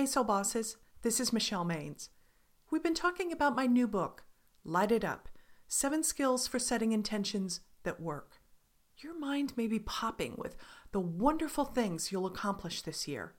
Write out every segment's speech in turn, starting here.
Hey, Soul Bosses, this is Michelle Maines. We've been talking about my new book, Light It Up Seven Skills for Setting Intentions That Work. Your mind may be popping with the wonderful things you'll accomplish this year,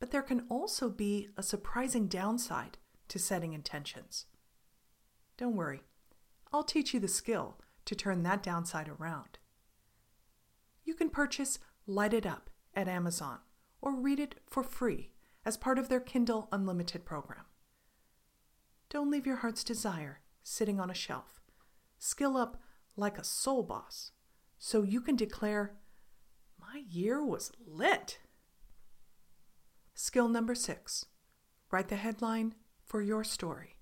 but there can also be a surprising downside to setting intentions. Don't worry, I'll teach you the skill to turn that downside around. You can purchase Light It Up at Amazon or read it for free as part of their Kindle Unlimited program. Don't leave your heart's desire sitting on a shelf. Skill up like a soul boss so you can declare, My year was lit. Skill number six write the headline for your story.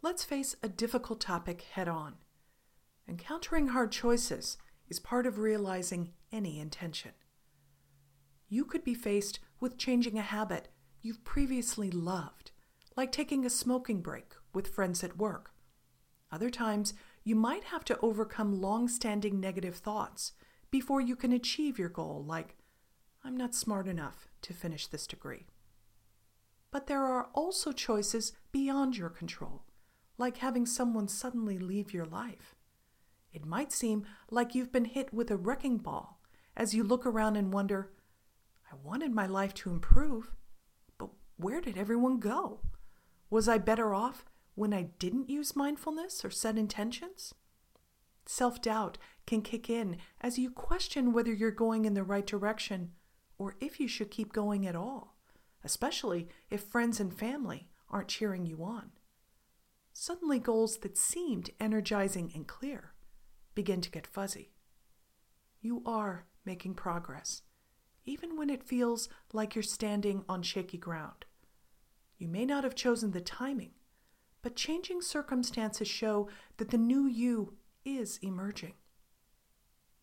Let's face a difficult topic head on. Encountering hard choices is part of realizing any intention. You could be faced with changing a habit you've previously loved, like taking a smoking break with friends at work. Other times, you might have to overcome long standing negative thoughts before you can achieve your goal, like, I'm not smart enough to finish this degree. But there are also choices beyond your control, like having someone suddenly leave your life. It might seem like you've been hit with a wrecking ball as you look around and wonder, I wanted my life to improve, but where did everyone go? Was I better off when I didn't use mindfulness or set intentions? Self doubt can kick in as you question whether you're going in the right direction or if you should keep going at all, especially if friends and family aren't cheering you on. Suddenly, goals that seemed energizing and clear begin to get fuzzy. You are making progress, even when it feels like you're standing on shaky ground. You may not have chosen the timing, but changing circumstances show that the new you is emerging.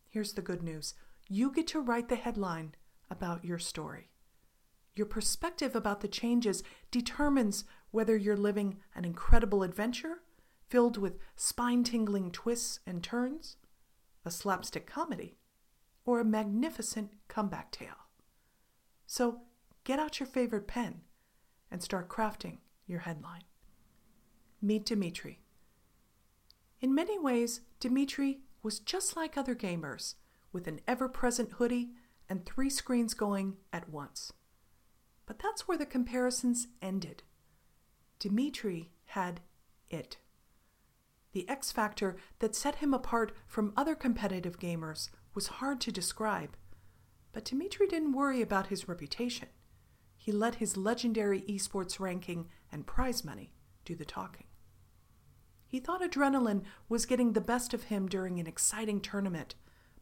Here's the good news you get to write the headline about your story. Your perspective about the changes determines whether you're living an incredible adventure filled with spine tingling twists and turns, a slapstick comedy, or a magnificent comeback tale. So get out your favorite pen and start crafting your headline. Meet Dimitri. In many ways, Dimitri was just like other gamers, with an ever present hoodie and three screens going at once. But that's where the comparisons ended. Dimitri had it. The X factor that set him apart from other competitive gamers was hard to describe, but Dimitri didn't worry about his reputation. He let his legendary esports ranking and prize money do the talking. He thought adrenaline was getting the best of him during an exciting tournament,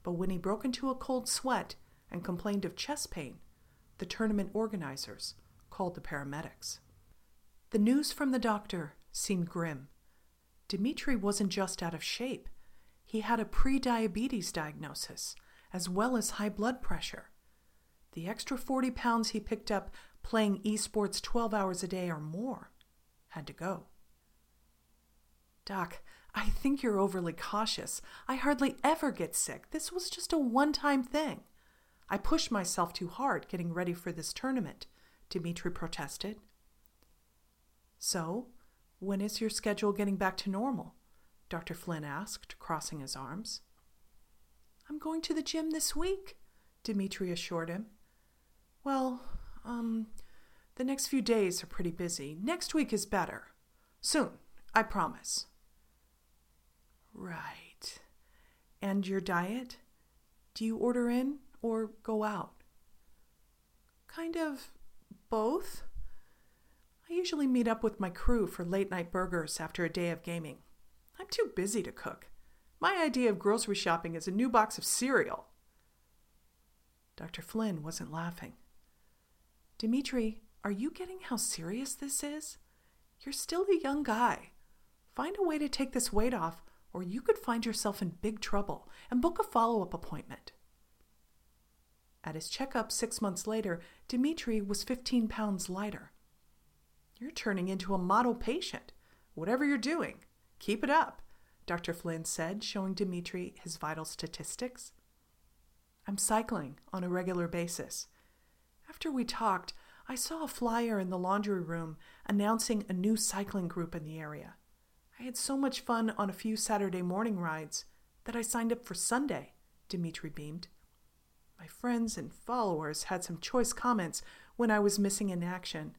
but when he broke into a cold sweat and complained of chest pain, the tournament organizers called the paramedics. The news from the doctor seemed grim. Dimitri wasn't just out of shape, he had a pre-diabetes diagnosis, as well as high blood pressure. The extra 40 pounds he picked up playing esports 12 hours a day or more had to go. Doc, I think you're overly cautious. I hardly ever get sick. This was just a one time thing. I pushed myself too hard getting ready for this tournament, Dimitri protested. So, when is your schedule getting back to normal? Dr. Flynn asked, crossing his arms. I'm going to the gym this week, Dimitri assured him. Well, um, the next few days are pretty busy. Next week is better. Soon, I promise. Right. And your diet? Do you order in or go out? Kind of both. I usually meet up with my crew for late night burgers after a day of gaming. I'm too busy to cook. My idea of grocery shopping is a new box of cereal. Dr. Flynn wasn't laughing. Dimitri, are you getting how serious this is? You're still a young guy. Find a way to take this weight off, or you could find yourself in big trouble and book a follow up appointment. At his checkup six months later, Dimitri was 15 pounds lighter. You're turning into a model patient. Whatever you're doing, keep it up, Dr. Flynn said, showing Dimitri his vital statistics. I'm cycling on a regular basis. After we talked, I saw a flyer in the laundry room announcing a new cycling group in the area. I had so much fun on a few Saturday morning rides that I signed up for Sunday, Dimitri beamed. My friends and followers had some choice comments when I was missing in action,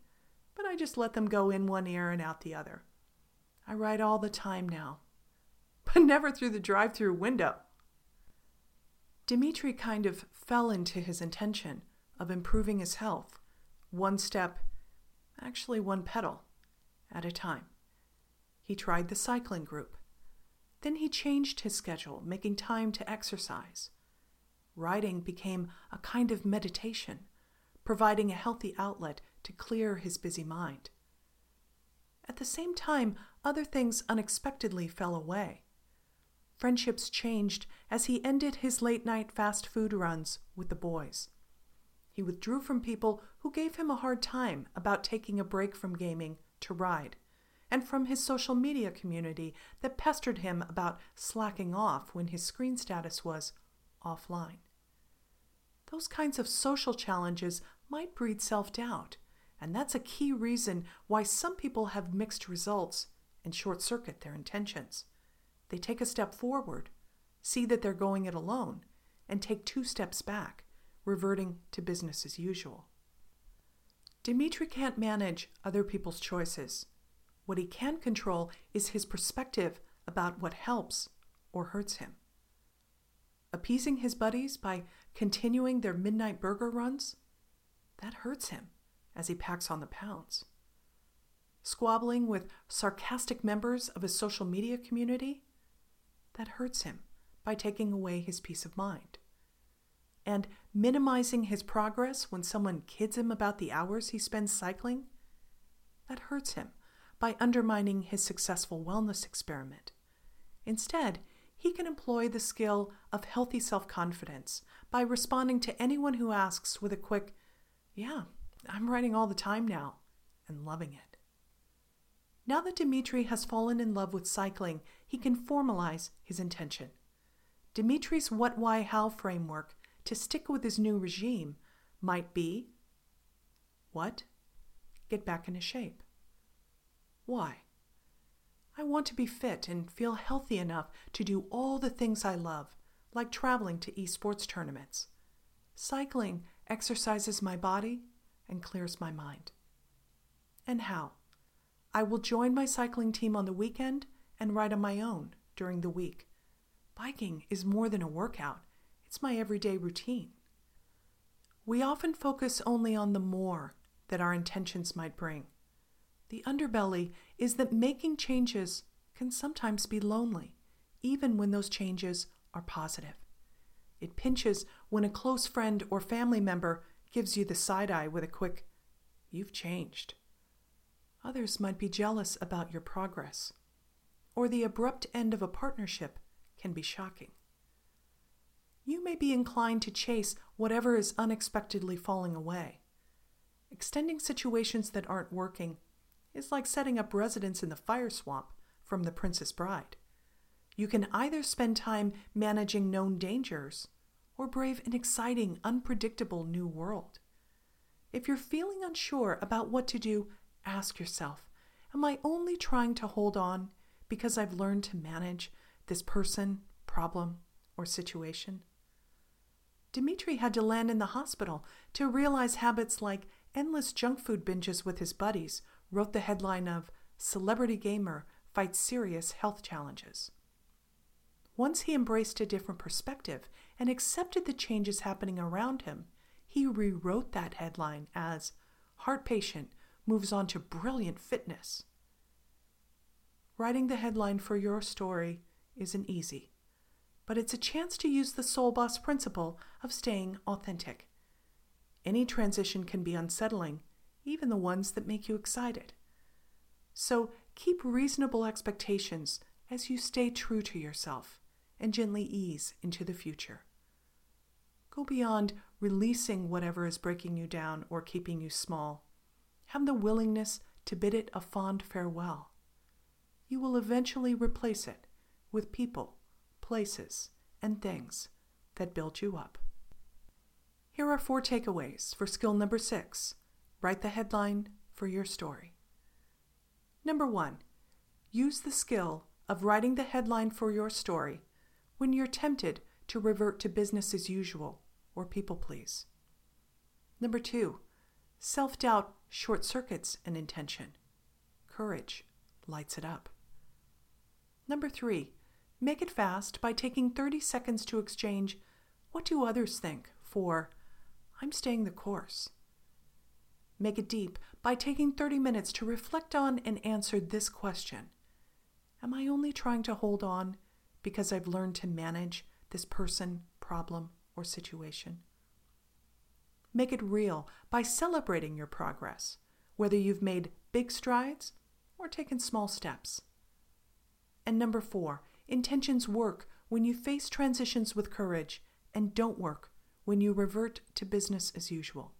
but I just let them go in one ear and out the other. I ride all the time now, but never through the drive through window. Dimitri kind of fell into his intention of improving his health, one step, actually one pedal, at a time. He tried the cycling group. Then he changed his schedule, making time to exercise. Riding became a kind of meditation, providing a healthy outlet to clear his busy mind. At the same time, other things unexpectedly fell away. Friendships changed as he ended his late night fast food runs with the boys. He withdrew from people who gave him a hard time about taking a break from gaming to ride, and from his social media community that pestered him about slacking off when his screen status was offline. Those kinds of social challenges might breed self doubt, and that's a key reason why some people have mixed results and short circuit their intentions. They take a step forward, see that they're going it alone, and take two steps back, reverting to business as usual. Dimitri can't manage other people's choices. What he can control is his perspective about what helps or hurts him. Appeasing his buddies by continuing their midnight burger runs? That hurts him as he packs on the pounds. Squabbling with sarcastic members of his social media community? That hurts him by taking away his peace of mind. And minimizing his progress when someone kids him about the hours he spends cycling? That hurts him by undermining his successful wellness experiment. Instead, he can employ the skill of healthy self confidence by responding to anyone who asks with a quick, Yeah, I'm writing all the time now, and loving it. Now that Dimitri has fallen in love with cycling, he can formalize his intention. Dimitri's what, why, how framework to stick with his new regime might be what? Get back into shape. Why? I want to be fit and feel healthy enough to do all the things I love, like traveling to esports tournaments. Cycling exercises my body and clears my mind. And how? I will join my cycling team on the weekend and ride on my own during the week. Biking is more than a workout, it's my everyday routine. We often focus only on the more that our intentions might bring. The underbelly is that making changes can sometimes be lonely, even when those changes are positive. It pinches when a close friend or family member gives you the side eye with a quick, You've changed. Others might be jealous about your progress, or the abrupt end of a partnership can be shocking. You may be inclined to chase whatever is unexpectedly falling away. Extending situations that aren't working is like setting up residence in the fire swamp from The Princess Bride. You can either spend time managing known dangers or brave an exciting, unpredictable new world. If you're feeling unsure about what to do, ask yourself Am I only trying to hold on because I've learned to manage this person, problem, or situation? Dimitri had to land in the hospital to realize habits like endless junk food binges with his buddies wrote the headline of Celebrity Gamer Fights Serious Health Challenges. Once he embraced a different perspective and accepted the changes happening around him, he rewrote that headline as Heart Patient Moves on to Brilliant Fitness. Writing the headline for your story isn't easy, but it's a chance to use the Soul Boss principle of staying authentic. Any transition can be unsettling, even the ones that make you excited. So keep reasonable expectations as you stay true to yourself and gently ease into the future. Go beyond releasing whatever is breaking you down or keeping you small. Have the willingness to bid it a fond farewell. You will eventually replace it with people, places, and things that build you up. Here are four takeaways for skill number six Write the headline for your story. Number one, use the skill of writing the headline for your story when you're tempted to revert to business as usual or people please. Number two, self doubt short circuits an intention. Courage lights it up. Number three, make it fast by taking 30 seconds to exchange what do others think for I'm staying the course. Make it deep by taking 30 minutes to reflect on and answer this question Am I only trying to hold on because I've learned to manage this person, problem, or situation? Make it real by celebrating your progress, whether you've made big strides or taken small steps. And number four, intentions work when you face transitions with courage and don't work when you revert to business as usual.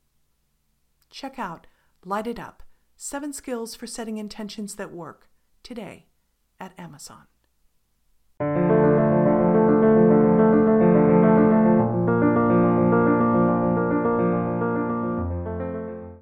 Check out Light It Up Seven Skills for Setting Intentions That Work today at Amazon.